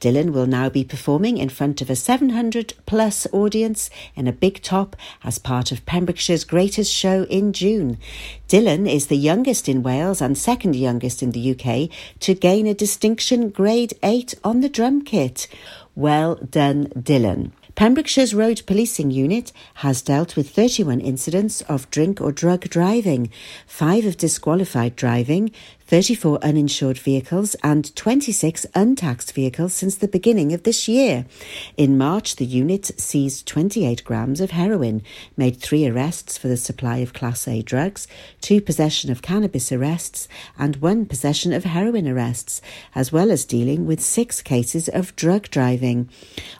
Dylan will now be performing in front of a 700 plus audience in a big top as part of Pembrokeshire's greatest show in June. Dylan is the youngest in Wales and second youngest in the UK to gain a distinction grade 8 on the drum kit. Well done, Dylan. Pembrokeshire's Road Policing Unit has dealt with 31 incidents of drink or drug driving, five of disqualified driving, 34 uninsured vehicles and 26 untaxed vehicles since the beginning of this year. In March, the unit seized 28 grams of heroin, made three arrests for the supply of Class A drugs, two possession of cannabis arrests, and one possession of heroin arrests, as well as dealing with six cases of drug driving.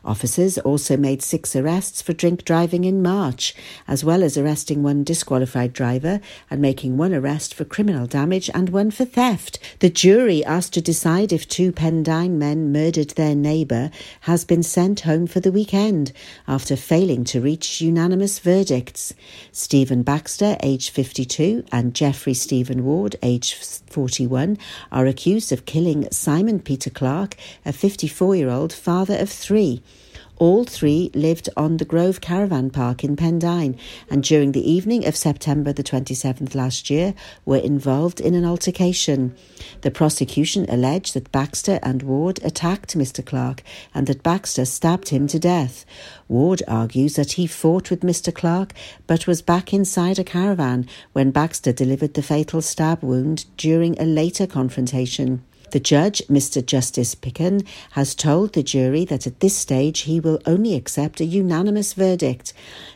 Officers also made six arrests for drink driving in March, as well as arresting one disqualified driver and making one arrest for criminal damage and one for theft theft. The jury asked to decide if two Pendine men murdered their neighbour has been sent home for the weekend after failing to reach unanimous verdicts. Stephen Baxter, aged 52, and Jeffrey Stephen Ward, aged 41, are accused of killing Simon Peter Clark, a 54 year old father of three. All three lived on the Grove Caravan Park in Pendine and during the evening of September the 27th last year were involved in an altercation. The prosecution alleged that Baxter and Ward attacked Mr. Clark and that Baxter stabbed him to death. Ward argues that he fought with Mr. Clark but was back inside a caravan when Baxter delivered the fatal stab wound during a later confrontation. The judge, Mr. Justice Picken, has told the jury that at this stage he will only accept a unanimous verdict.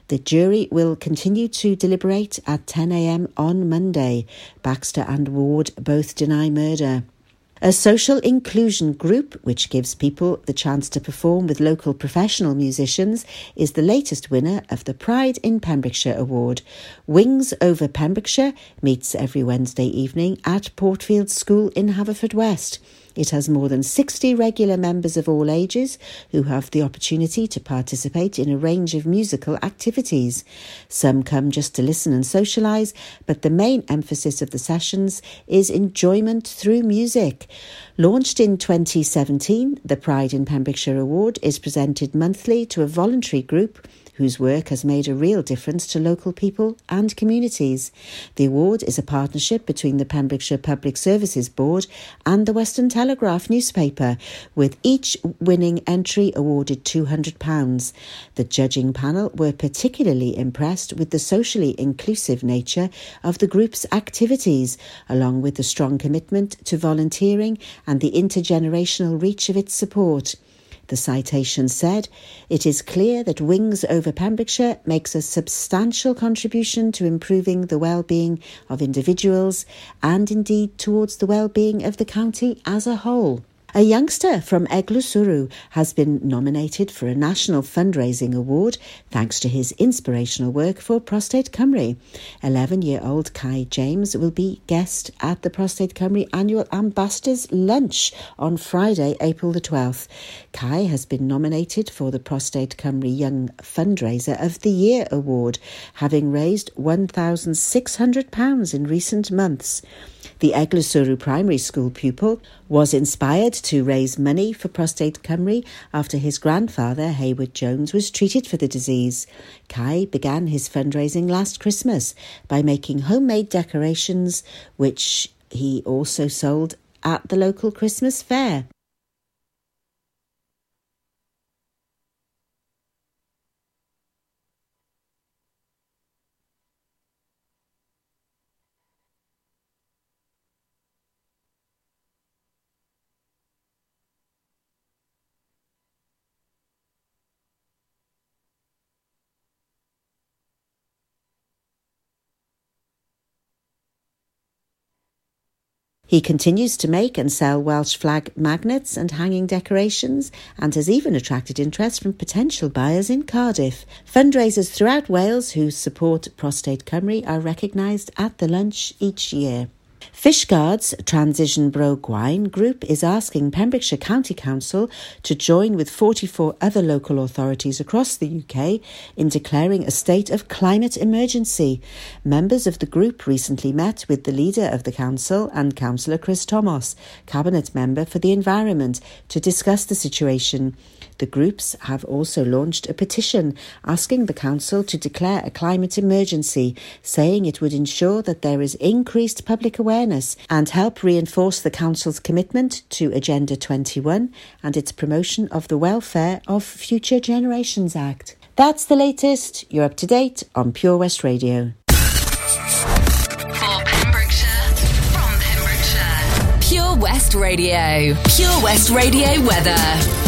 The jury will continue to deliberate at 10am on Monday. Baxter and Ward both deny murder. A social inclusion group, which gives people the chance to perform with local professional musicians, is the latest winner of the Pride in Pembrokeshire Award. Wings Over Pembrokeshire meets every Wednesday evening at Portfield School in Haverfordwest. It has more than 60 regular members of all ages who have the opportunity to participate in a range of musical activities. Some come just to listen and socialise, but the main emphasis of the sessions is enjoyment through music. Launched in 2017, the Pride in Pembrokeshire Award is presented monthly to a voluntary group whose work has made a real difference to local people and communities. The award is a partnership between the Pembrokeshire Public Services Board and the Western Telegraph newspaper, with each winning entry awarded £200. The judging panel were particularly impressed with the socially inclusive nature of the group's activities, along with the strong commitment to volunteering and the intergenerational reach of its support. The citation said, It is clear that Wings over Pembrokeshire makes a substantial contribution to improving the well-being of individuals and indeed towards the well-being of the county as a whole. A youngster from Eglwyswrw has been nominated for a national fundraising award thanks to his inspirational work for Prostate Cymru. 11 year old Kai James will be guest at the Prostate Cymru annual Ambassadors Lunch on Friday, April the 12th. Kai has been nominated for the Prostate Cymru Young Fundraiser of the Year award, having raised £1,600 in recent months. The Eglwyswrw Primary School pupil was inspired to raise money for Prostate Cymru after his grandfather, Hayward Jones, was treated for the disease. Kai began his fundraising last Christmas by making homemade decorations, which he also sold at the local Christmas fair. He continues to make and sell Welsh flag magnets and hanging decorations and has even attracted interest from potential buyers in Cardiff. Fundraisers throughout Wales who support Prostate Cymru are recognised at the lunch each year. Fishguards Transition Bro Gwaun Group is asking Pembrokeshire County Council to join with 44 other local authorities across the UK in declaring a state of climate emergency. Members of the group recently met with the leader of the council and Councillor Chris Thomas, Cabinet Member for the Environment, to discuss the situation. The groups have also launched a petition asking the Council to declare a climate emergency, saying it would ensure that there is increased public awareness and help reinforce the Council's commitment to Agenda 21 and its promotion of the welfare of Future Generations Act. That's the latest. You're up to date on Pure West Radio. For Pembrokeshire, from Pembrokeshire. Pure West Radio. Pure West Radio weather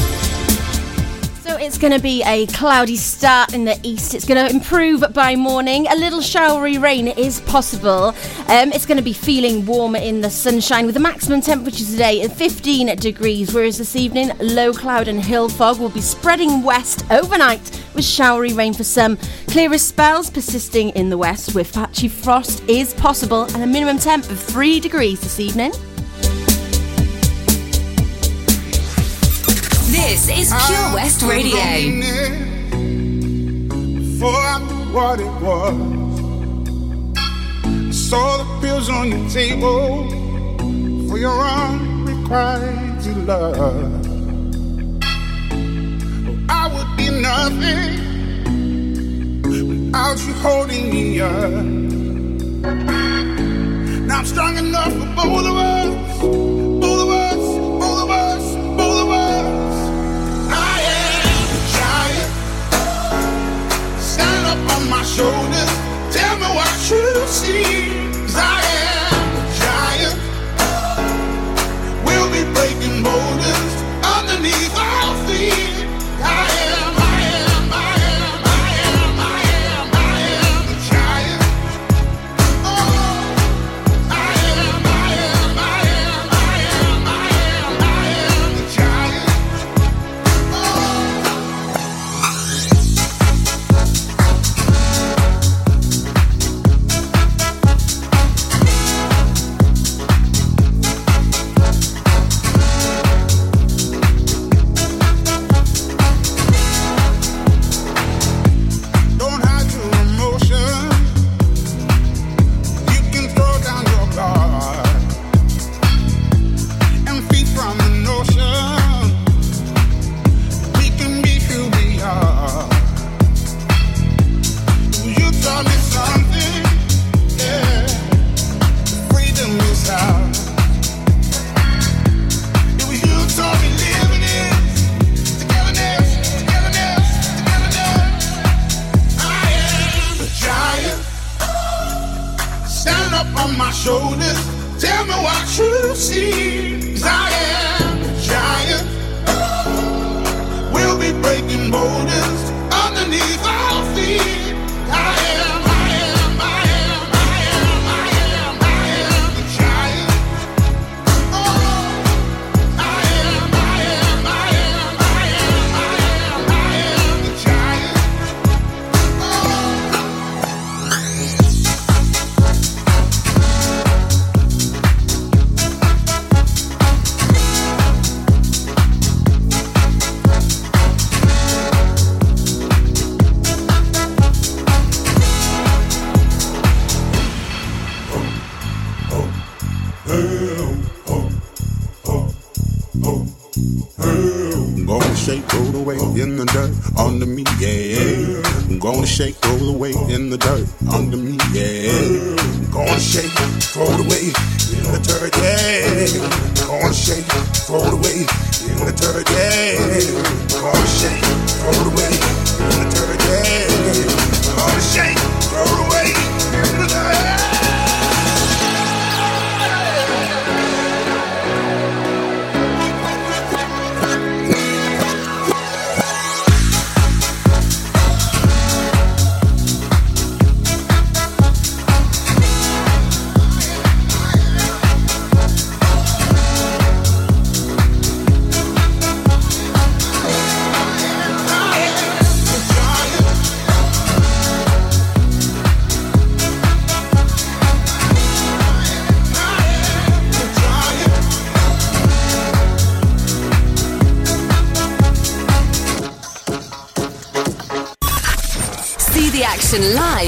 it's going to be a cloudy start in the east. It's going to improve by morning. A little showery rain is possible. Um, it's going to be feeling warmer in the sunshine with the maximum temperature today at 15 degrees, whereas this evening, low cloud and hill fog will be spreading west overnight with showery rain for some. Clearer spells persisting in the west with patchy frost is possible and a minimum temp of 3 degrees this evening. This is Pure West Radio. Knew what it was, I saw the bills on your table for your unrequited love. I would be nothing without you holding me up. Now I'm strong enough for both of us, on my shoulders. Tell me what you see. Cause I am a giant. We'll be breaking boulders underneath our feet. I am.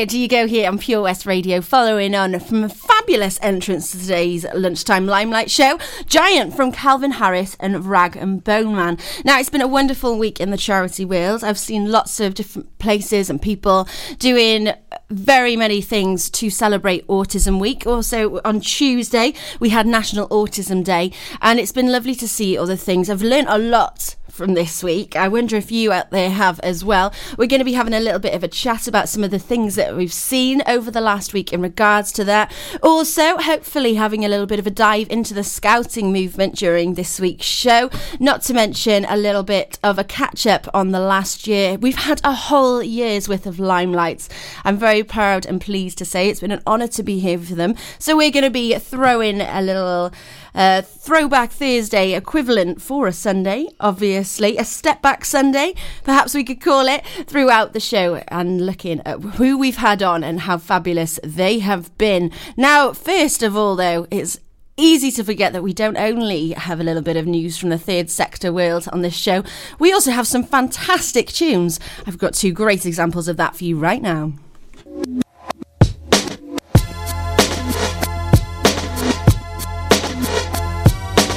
here. Do you go here on Pure West Radio? Following on from a fabulous entrance to today's lunchtime limelight show, Giant from Calvin Harris and Rag and Bone Man. Now it's been a wonderful week in the charity world. I've seen lots of different places and people doing very many things to celebrate Autism Week. Also, on Tuesday, we had National Autism Day, and it's been lovely to see all the things. I've learned a lot from this week. I wonder if you out there have as well. We're going to be having a little bit of a chat about some of the things that we've seen over the last week in regards to that. Also, hopefully, having a little bit of a dive into the scouting movement during this week's show. Not to mention a little bit of a catch up on the last year. We've had a whole year's worth of limelights. I'm very proud and pleased to say it's been an honour to be here for them. So, we're going to be throwing a little throwback Thursday equivalent for a Sunday, obviously, a step back Sunday, perhaps we could call it, throughout the show and looking at who we've had on and how fabulous they have been. Now, first of all, though, it's easy to forget that we don't only have a little bit of news from the third sector world on this show, we also have some fantastic tunes. I've got two great examples of that for you right now.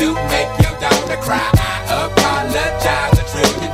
To make your daughter cry.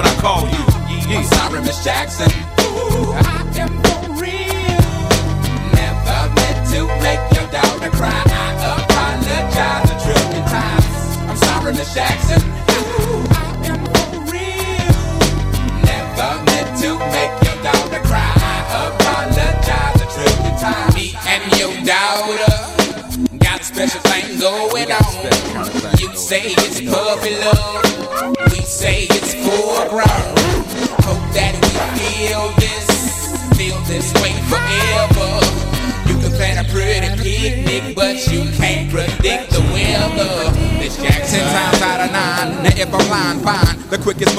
when I call you. Yeah. I'm sorry, Miss Jackson. Ooh, I am for real. Never meant to make your daughter cry. I apologize a trillion times. I'm sorry, Miss Jackson. Ooh, I am for real. Never meant to make your daughter cry. I apologize a trillion times. Me and your daughter got special thing going on. You say it's puppy love.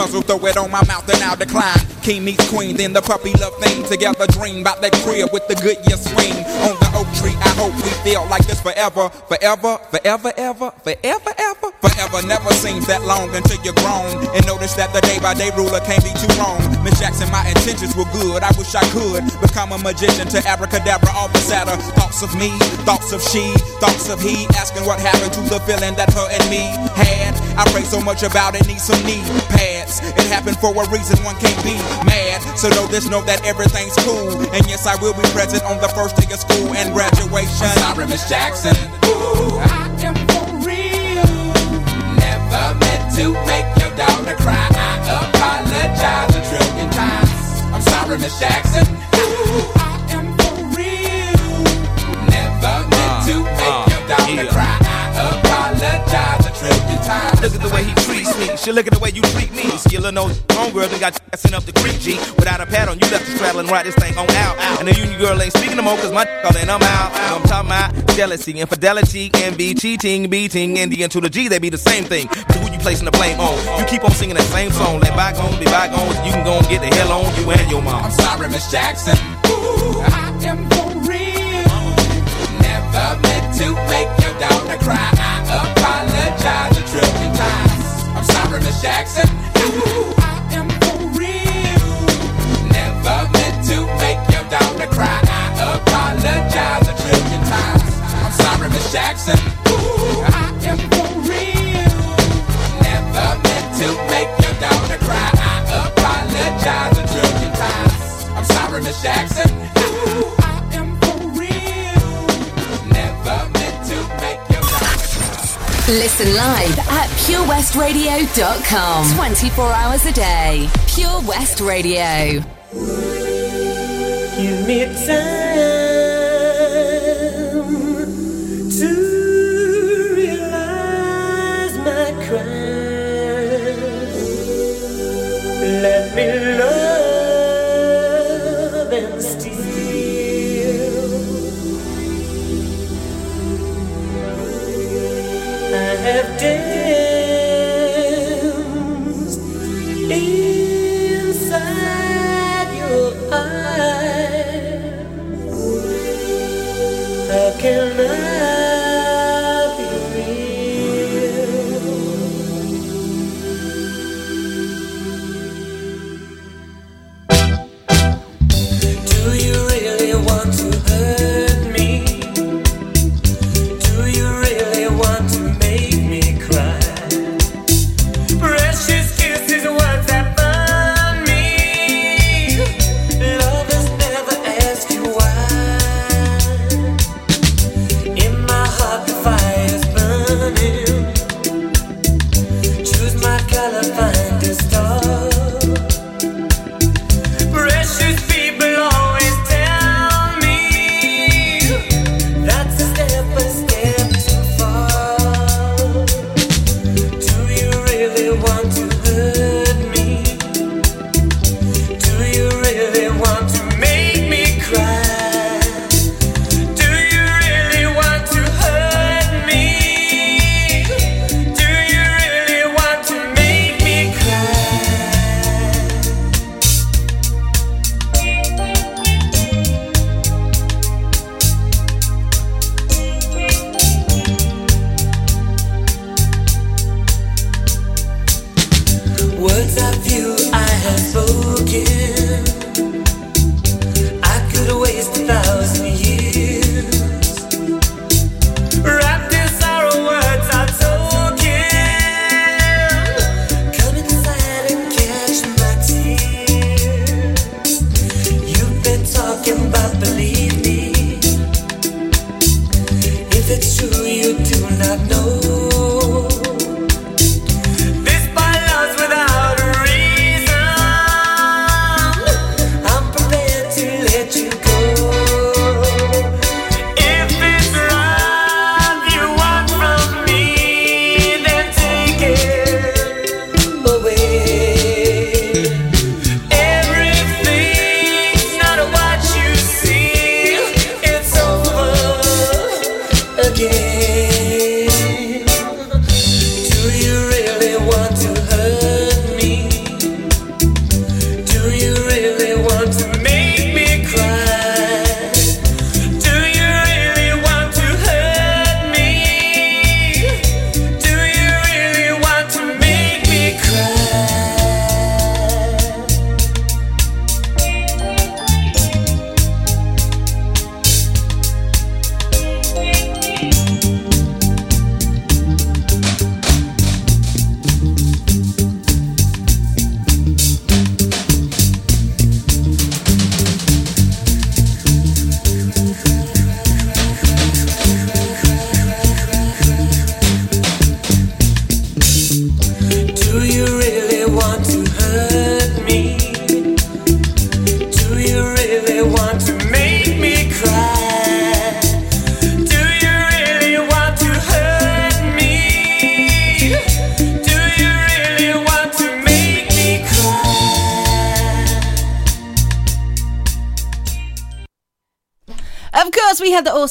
Muzzle, throw it on my mouth and I'll decline. King meets queen, then the puppy love thing. Together dream about that crib with the good year swing on the oak tree. I hope we feel like this forever, forever, forever, ever, forever, ever. Forever never seems that long until you're grown. And notice that the day by day ruler can't be too wrong. Miss Jackson, my intentions were good. I wish I could become a magician to abracadabra all the sadder. Thoughts of me, thoughts of she, thoughts of he. Asking what happened to the feeling that her and me had. I pray so much about it, need some knee pads. It happened for a reason, one can't be mad. So know this, know that everything's cool. And yes, I will be present on the first day of school and graduation. I'm sorry, Miss Jackson. Ooh, I am to make your daughter cry. I apologize a trillion times. I'm sorry, Miss Jackson. Ooh, I am for real. Never meant to uh, make uh, your daughter cry. I apologize a trillion times. Look at the way he treats me. She look at the way you treat me. Skillin' those homegirl done got you sent up the creek, G. Without a pad on, you left the straddle and ride this thing on out. And the union girl ain't speaking no more, cause my calling I'm out. I'm talking about jealousy, infidelity, envy, cheating, beating, and the N to the G, they be the same thing. Placing the blame on? You keep on singing that same song. Let bygones be bygones. You can go and get the hell on you and your mom. I'm sorry, Miss Jackson. Ooh, I am for real. Never meant to make your daughter cry. I apologize a trillion times. I'm sorry, Miss Jackson. Ooh, I am for real. Never meant to make your daughter cry. I apologize a trillion times. I'm sorry, Miss Jackson. Jackson. Listen live at purewestradio.com. 24 hours a day. Pure West Radio. Give me time.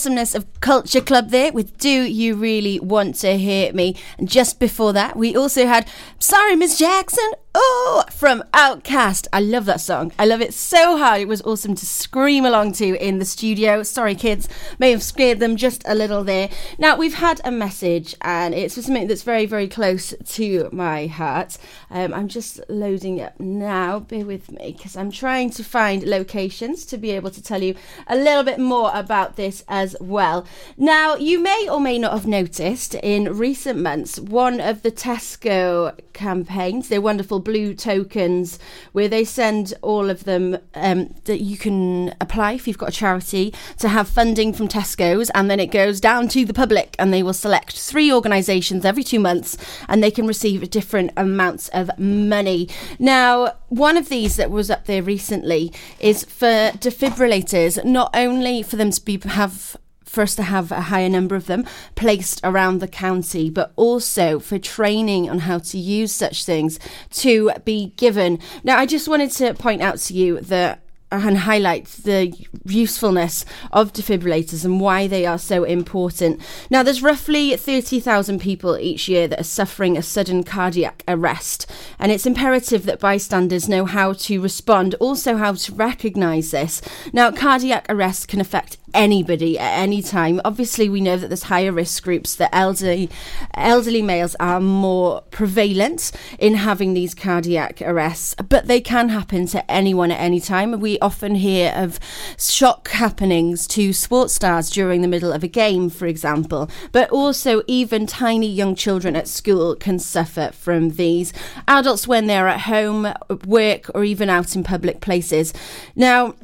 Awesomeness of Culture Club there with Do You Really Want to Hear Me? And just before that, we also had Sorry, Miss Jackson. Oh, from OutKast. I love that song. I love it so hard. It was awesome to scream along to in the studio. Sorry, kids, may have scared them just a little there. Now, we've had a message, and it's for something that's very, very close to my heart. Um, I'm just loading up now. Bear with me because I'm trying to find locations to be able to tell you a little bit more about this as well. Now, you may or may not have noticed in recent months one of the Tesco campaigns, their wonderful blue tokens where they send all of them um, that you can apply if you've got a charity to have funding from Tesco's, and then it goes down to the public, and they will select three organisations every two months, and they can receive different amounts of money. Now, one of these that was up there recently is for defibrillators, not only for them to be have for us to have a higher number of them placed around the county, but also for training on how to use such things to be given. Now, I just wanted to point out to you that and highlight the usefulness of defibrillators and why they are so important. Now, there's roughly 30,000 people each year that are suffering a sudden cardiac arrest, and it's imperative that bystanders know how to respond, also how to recognise this. Now, cardiac arrest can affect anybody at any time. Obviously, we know that there's higher risk groups. That elderly, elderly males are more prevalent in having these cardiac arrests, but they can happen to anyone at any time. We often hear of shock happenings to sports stars during the middle of a game, for example, but also even tiny young children at school can suffer from these. Adults when they're at home, work, or even out in public places. Now,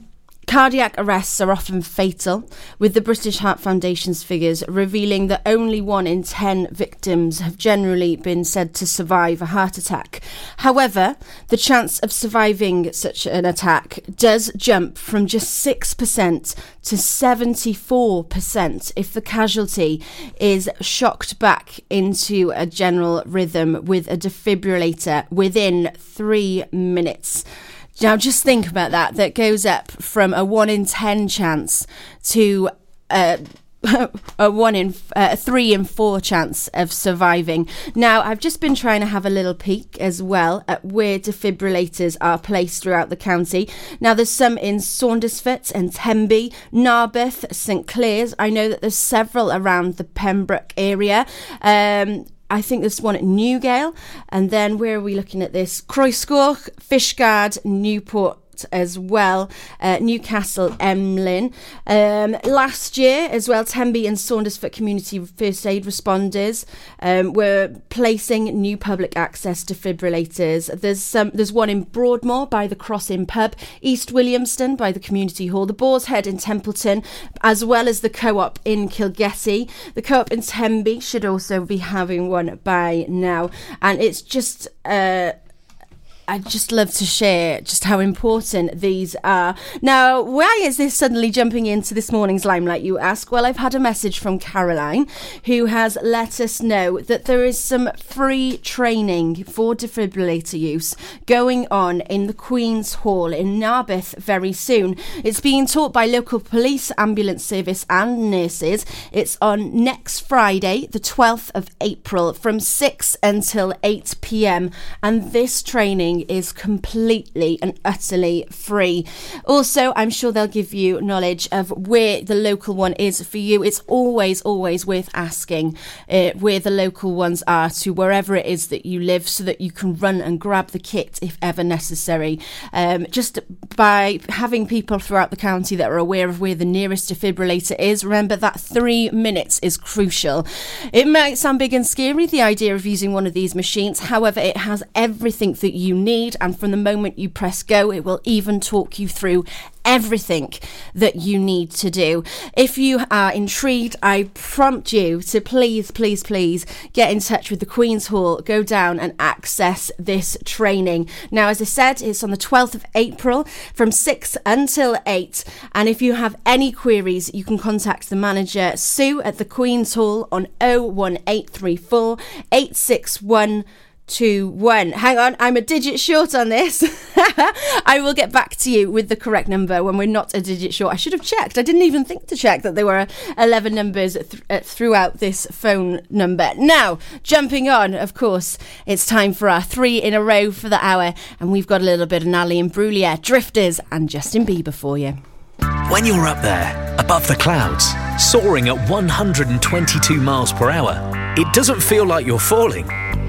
Cardiac arrests are often fatal, with the British Heart Foundation's figures revealing that only one in 10 victims have generally been said to survive a heart attack. However, the chance of surviving such an attack does jump from just 6% to 74% if the casualty is shocked back into a general rhythm with a defibrillator within three minutes. Now, just think about that. That goes up from a one in ten chance to uh, a one in uh, a three in four chance of surviving. Now, I've just been trying to have a little peek as well at where defibrillators are placed throughout the county. Now, there's some in Saundersfoot and Tenby, Narberth, St Clears. I know that there's several around the Pembroke area. Um, I think there's one at Newgale, and then where are we looking at this? Croesgoch, Fishguard, Newport as well, uh, Newcastle, Emlyn. Um, last year as well, Tenby and Saundersfoot Community First Aid responders um, were placing new public access defibrillators. There's some, there's one in Broadmoor by the Cross Crossing Pub, East Williamston by the Community Hall, the Boar's Head in Templeton, as well as the Co-op in Kilgetty. The Co-op in Tenby should also be having one by now, and it's just. Uh, I'd just love to share just how important these are. Now, why is this suddenly jumping into this morning's limelight, you ask? Well, I've had a message from Caroline who has let us know that there is some free training for defibrillator use going on in the Queen's Hall in Narberth very soon. It's being taught by local police, ambulance service, and nurses. It's on next Friday, the 12th of April, from 6 until 8 pm, and this training is completely and utterly free. Also, I'm sure they'll give you knowledge of where the local one is for you. It's always, always worth asking uh, where the local ones are to wherever it is that you live so that you can run and grab the kit if ever necessary. Um, just by having people throughout the county that are aware of where the nearest defibrillator is, remember that three minutes is crucial. It might sound big and scary, the idea of using one of these machines. However, it has everything that you need, and from the moment you press go, it will even talk you through everything that you need to do. If you are intrigued, I prompt you to please, please, please get in touch with the Queen's Hall, go down and access this training. Now, as I said, it's on the 12th of April from 6 until 8. And if you have any queries, you can contact the manager, Sue, at the Queen's Hall on 01834 861 two, one. Hang on, I'm a digit short on this. I will get back to you with the correct number when we're not a digit short. I should have checked. I didn't even think to check that there were 11 numbers th- uh, throughout this phone number. Now, jumping on, of course, it's time for our three in a row for the hour, and we've got a little bit of Natalie Imbruglia, Drifters, and Justin Bieber for you. When you're up there, above the clouds, soaring at 122 miles per hour, it doesn't feel like you're falling.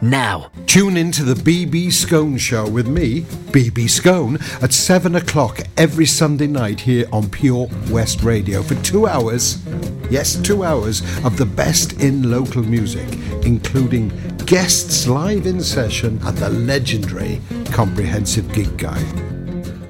now. Tune in to the BB Scone Show with me, BB Scone, at 7 o'clock every Sunday night here on Pure West Radio for two hours. Yes, two hours of the best in local music, including guests live in session and the legendary Comprehensive Gig Guide.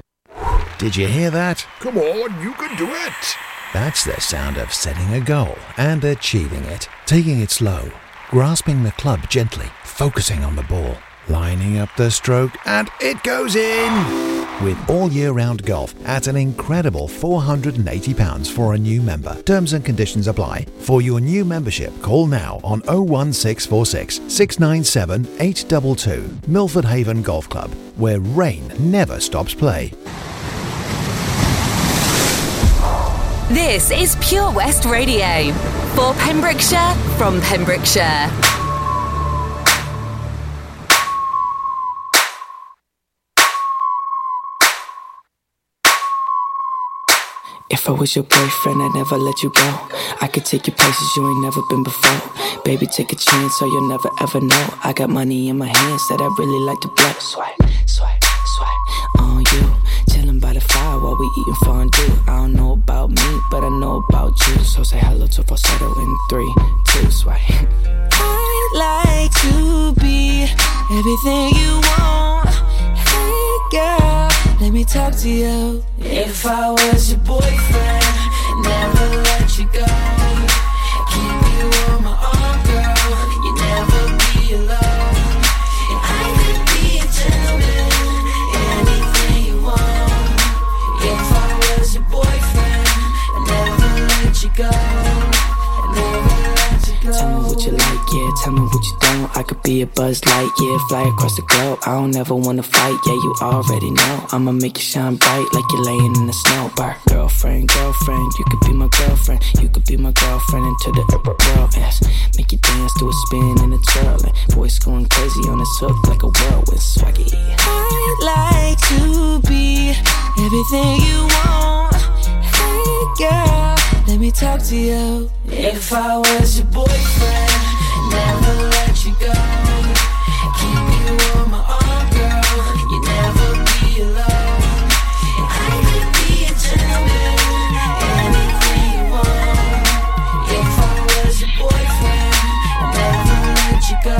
Did you hear that? Come on, you can do it. That's the sound of setting a goal and achieving it. Taking it slow, grasping the club gently, focusing on the ball, lining up the stroke, and it goes in! With all year round golf at an incredible £480 for a new member. Terms and conditions apply. For your new membership, call now on 01646 697 822. Milford Haven Golf Club, where rain never stops play. This is Pure West Radio. For Pembrokeshire, from Pembrokeshire. If I was your boyfriend, I'd never let you go. I could take you places you ain't never been before. Baby, take a chance, so you'll never ever know. I got money in my hands that I really like to blow. Swipe, swipe, the fire while we eating fondue. I don't know about me, but I know about you. So say hello to falsetto in three, two, swipe. I'd like to be everything you want. Hey, girl, let me talk to you. If I was your boyfriend, never let you go. Yeah. Tell me what you don't. I could be a buzz light, yeah. Fly across the globe. I don't ever wanna fight, yeah. You already know. I'ma make you shine bright like you're laying in the snow. Bar. Girlfriend, girlfriend, you could be my girlfriend. You could be my girlfriend into the world. Yes. Make you dance to a spin and a twirl. And voice going crazy on this hook like a whirlwind swaggy. I'd like to be everything you want. Hey girl, let me talk to you. If I was your boyfriend, never let you go. Keep you on my arm, girl. You never be alone. I could be a gentleman, anything you want. If I was your boyfriend, never let you go.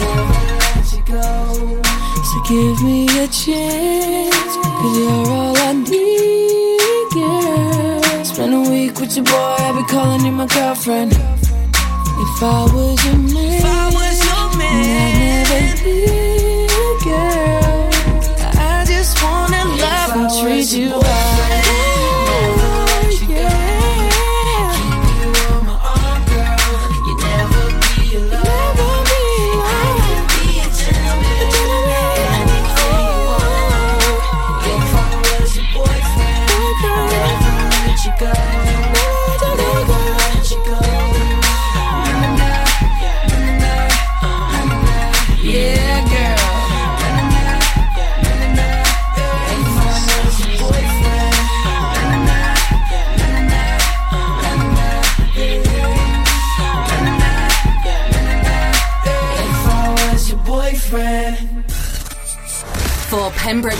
Never let you go. So give me a you're all I need, girl. Spend a week with your boy, I'll be calling you my girlfriend. If I was your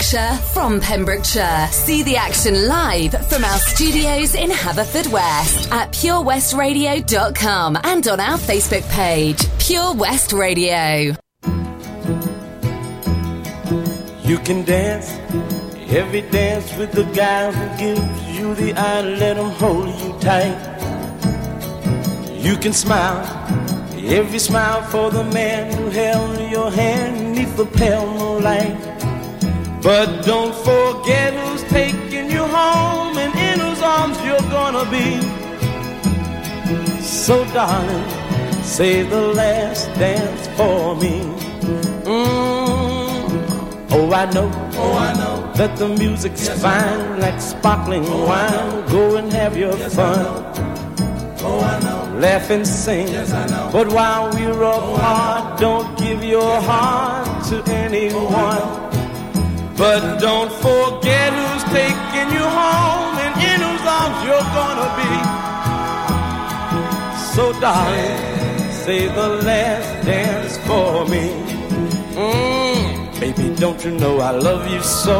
Pembrokeshire, from Pembrokeshire. See the action live from our studios in Haverfordwest at purewestradio.com and on our Facebook page, Pure West Radio. You can dance every dance with the guy who gives you the eye, let him hold you tight. You can smile every smile for the man who held your hand neath the pale moonlight. But don't forget who's taking you home and in whose arms you're gonna be. So, darling, save the last dance for me. Mm. Oh, I know, oh, I know that the music's fine, like sparkling wine. Go and have your fun. oh i laugh and sing. But while we're apart, don't give your heart to anyone. But don't forget who's taking you home and in whose arms you're gonna be. So darling, say the last dance for me. Mm, baby, don't you know I love you so?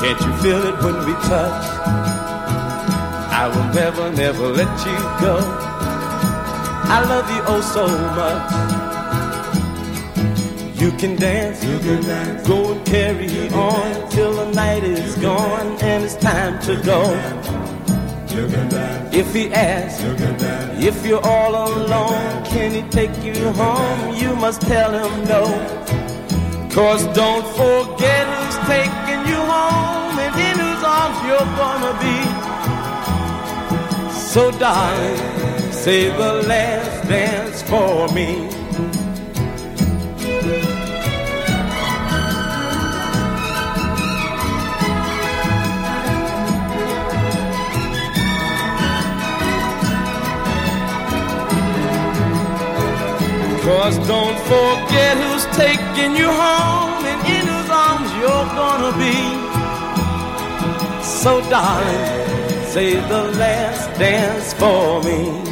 Can't you feel it when we touch? I will never, never let you go. I love you oh so much. You can dance, you can dance. Go and carry on till the night is gone and it's time to go. You can dance. If he asks, you dance. if you're all alone, can he take you home? You must tell him no. Cause don't forget who's taking you home and in whose arms you're gonna be. So darling, say the last dance for me. Cause don't forget who's taking you home and in whose arms you're gonna be. So darling, say the last dance for me.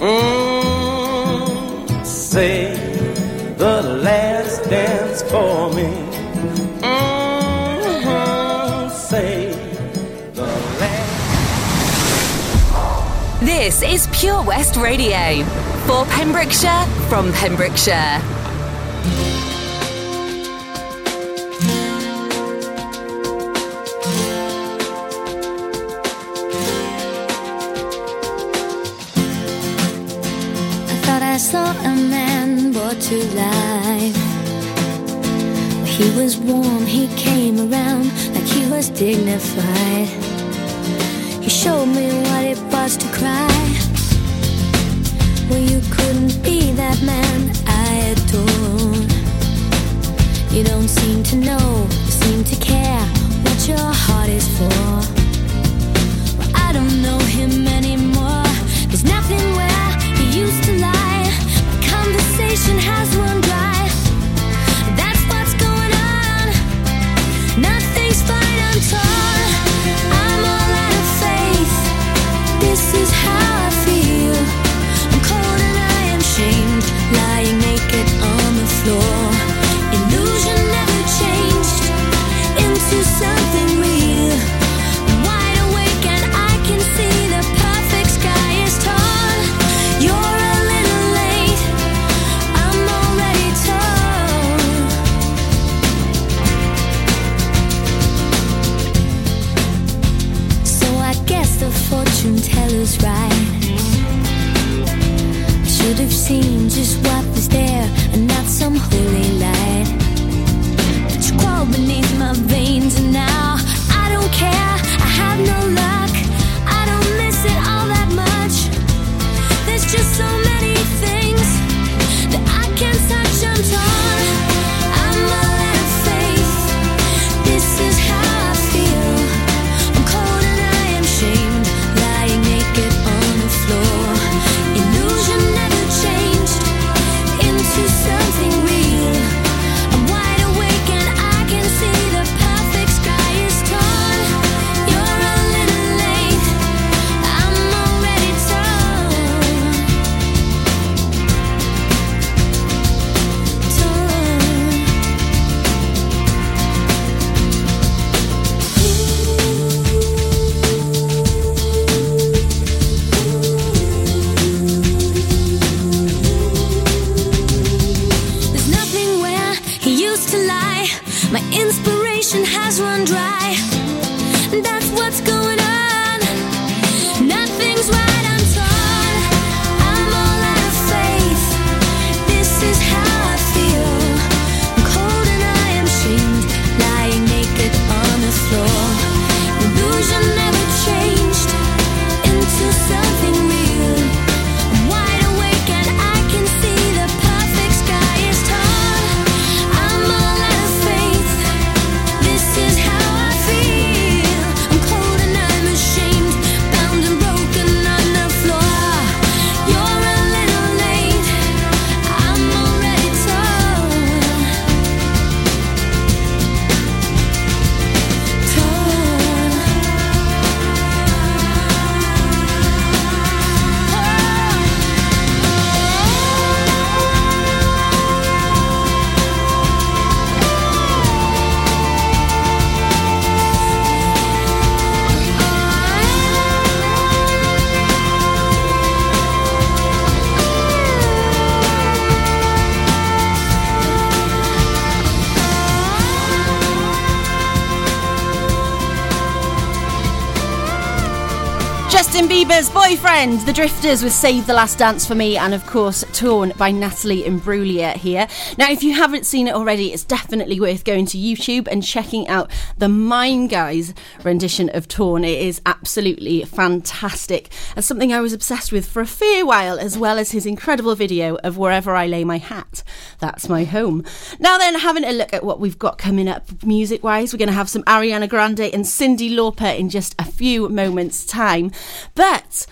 Mm, say the last dance for me. Mm, say the last. This is Pure West Radio for Pembrokeshire from Pembrokeshire. I thought I saw a man brought to life. He was warm, he came around like he was dignified. He showed me what it was to cry. Well, you couldn't be that man I adore. You don't seem to know, seem to care what your heart is for. Well, I don't know him anymore. There's nothing where he used to lie. Conversation has run just what was there and not some Justin Bieber's boyfriend, The Drifters, with Save the Last Dance for Me, and of course, Torn by Natalie Imbruglia here. Now, if you haven't seen it already, it's definitely worth going to YouTube and checking out the Mine Guys rendition of Torn. It is absolutely fantastic. and something I was obsessed with for a fair while, as well as his incredible video of Wherever I Lay My Hat. That's my home. Now, then, having a look at what we've got coming up music wise, we're going to have some Ariana Grande and Cindy Lauper in just a few moments' time. But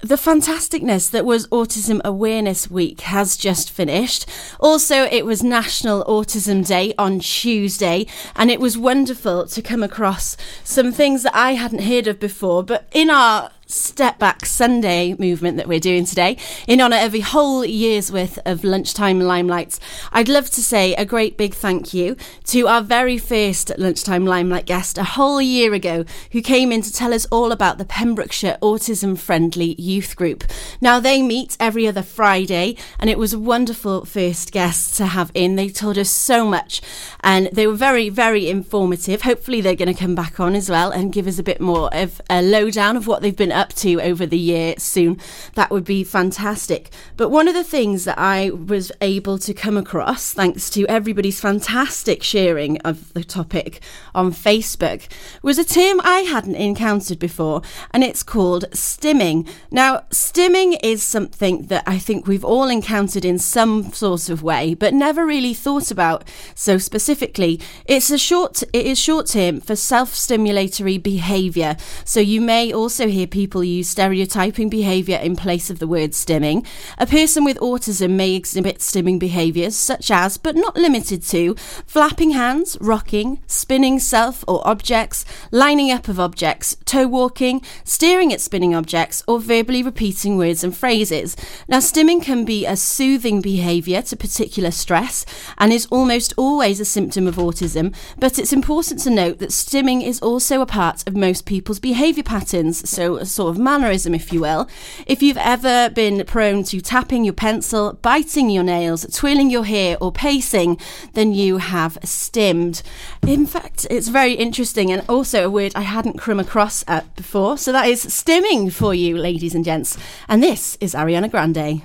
the fantasticness that was Autism Awareness Week has just finished. Also, it was National Autism Day on Tuesday, and it was wonderful to come across some things that I hadn't heard of before. But in our Step Back Sunday movement that we're doing today, in honour of a whole year's worth of lunchtime limelights, I'd love to say a great big thank you to our very first lunchtime limelight guest a whole year ago, who came in to tell us all about the Pembrokeshire Autism Friendly Youth Group. Now, they meet every other Friday, and it was a wonderful first guest to have in. They told us so much, and they were very, very informative. Hopefully, they're going to come back on as well and give us a bit more of a lowdown of what they've been up to over the year soon. That would be fantastic. But one of the things that I was able to come across, thanks to everybody's fantastic sharing of the topic on Facebook, was a term I hadn't encountered before, and it's called stimming. Now, stimming is something that I think we've all encountered in some sort of way, but never really thought about so specifically. It's a short it is short term for self-stimulatory behavior. So you may also hear people use stereotyping behavior in place of the word stimming. A person with autism may exhibit stimming behaviors such as but not limited to flapping hands, rocking, spinning self or objects, lining up of objects, toe walking, staring at spinning objects or verbally repeating words and phrases. Now stimming can be a soothing behavior to particular stress and is almost always a symptom of autism, but it's important to note that stimming is also a part of most people's behaviour patterns, so sort of mannerism, if you will. If you've ever been prone to tapping your pencil, biting your nails, twirling your hair, or pacing, then you have stimmed. In fact, it's very interesting and also a word I hadn't come across at before. So that is stimming for you, ladies and gents. And this is Ariana Grande.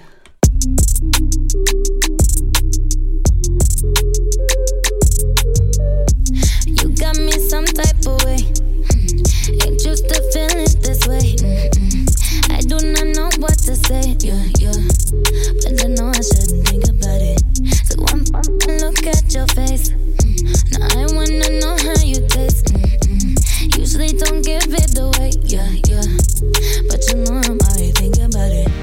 You got me some type of way. Ain't to feeling this way. Mm-mm. I do not know what to say. Yeah, yeah. But I know I shouldn't think about it. So one look at your face. Now I wanna know how you taste. Mm-mm. Usually don't give it away. Yeah, yeah. But you know I'm already thinking about it.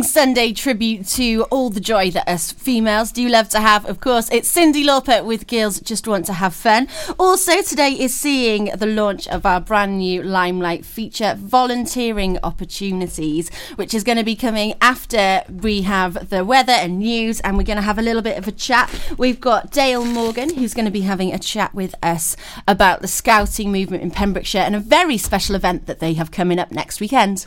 Fitting Sunday tribute to all the joy that us females do love to have. Of course, it's Cindy Lauper with Girls Just Want to Have Fun. Also, today is seeing the launch of our brand new Limelight feature, Volunteering Opportunities, which is going to be coming after we have the weather and news, and we're going to have a little bit of a chat. We've got Dale Morgan, who's going to be having a chat with us about the scouting movement in Pembrokeshire and a very special event that they have coming up next weekend.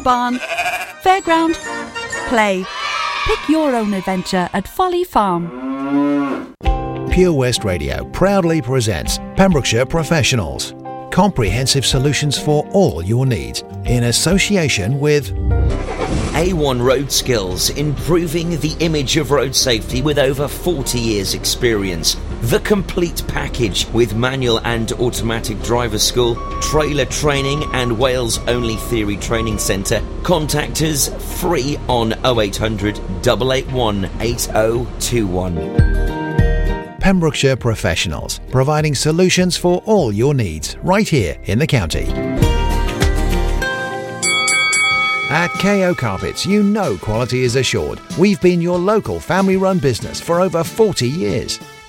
barn, fairground, play. Pick your own adventure at Folly Farm. Pure West Radio proudly presents Pembrokeshire Professionals. Comprehensive solutions for all your needs in association with A1 Road Skills, improving the image of road safety with over 40 years' experience. The complete package with manual and automatic driver school, trailer training, and Wales only theory training centre. Contact us free on 0800 881 8021. Pembrokeshire Professionals, providing solutions for all your needs right here in the county. At KO Carpets, you know quality is assured. We've been your local family run business for over 40 years.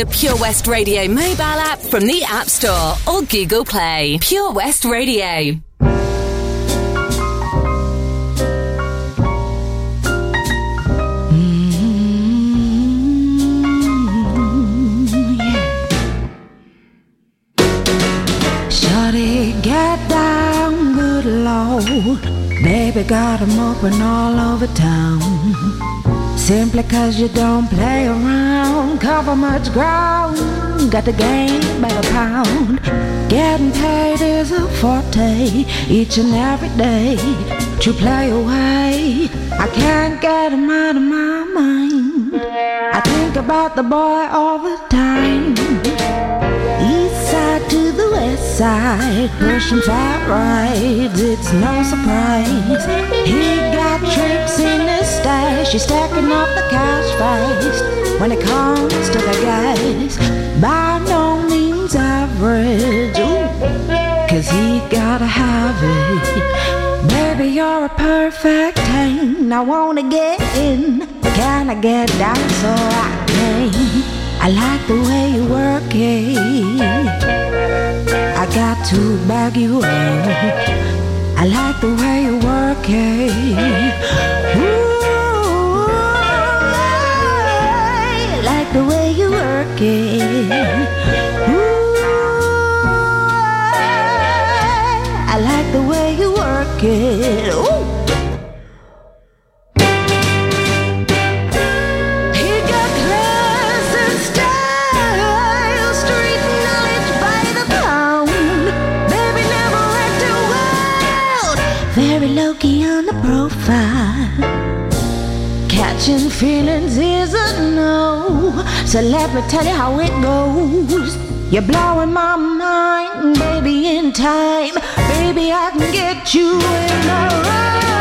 The Pure West Radio mobile app from the App Store or Google Play. Pure West Radio. Shorty, get down, good lord. Baby got 'em open all over town. Simply cause you don't play around, cover much ground. Got the game by the pound. Getting paid is a forte each and every day. To play away, I can't get him out of my mind. I think about the boy all the time. Side, pushing fat it's no surprise. He got tricks in his stash, he's stacking up the cash fast. When it comes to the guys, by no means average, ooh, cause he gotta have it. Baby, you're a perfect ten. I wanna get in. Can I get down so I can? I like the way you work it. I got to bag you up. I eh? like the way you work it. Ooh, I like the way you work it. Ooh, I like the way you work it. Ooh. Feelings is a no, so let me tell you how it goes. You're blowing my mind, baby, in time. Baby, I can get you in the right.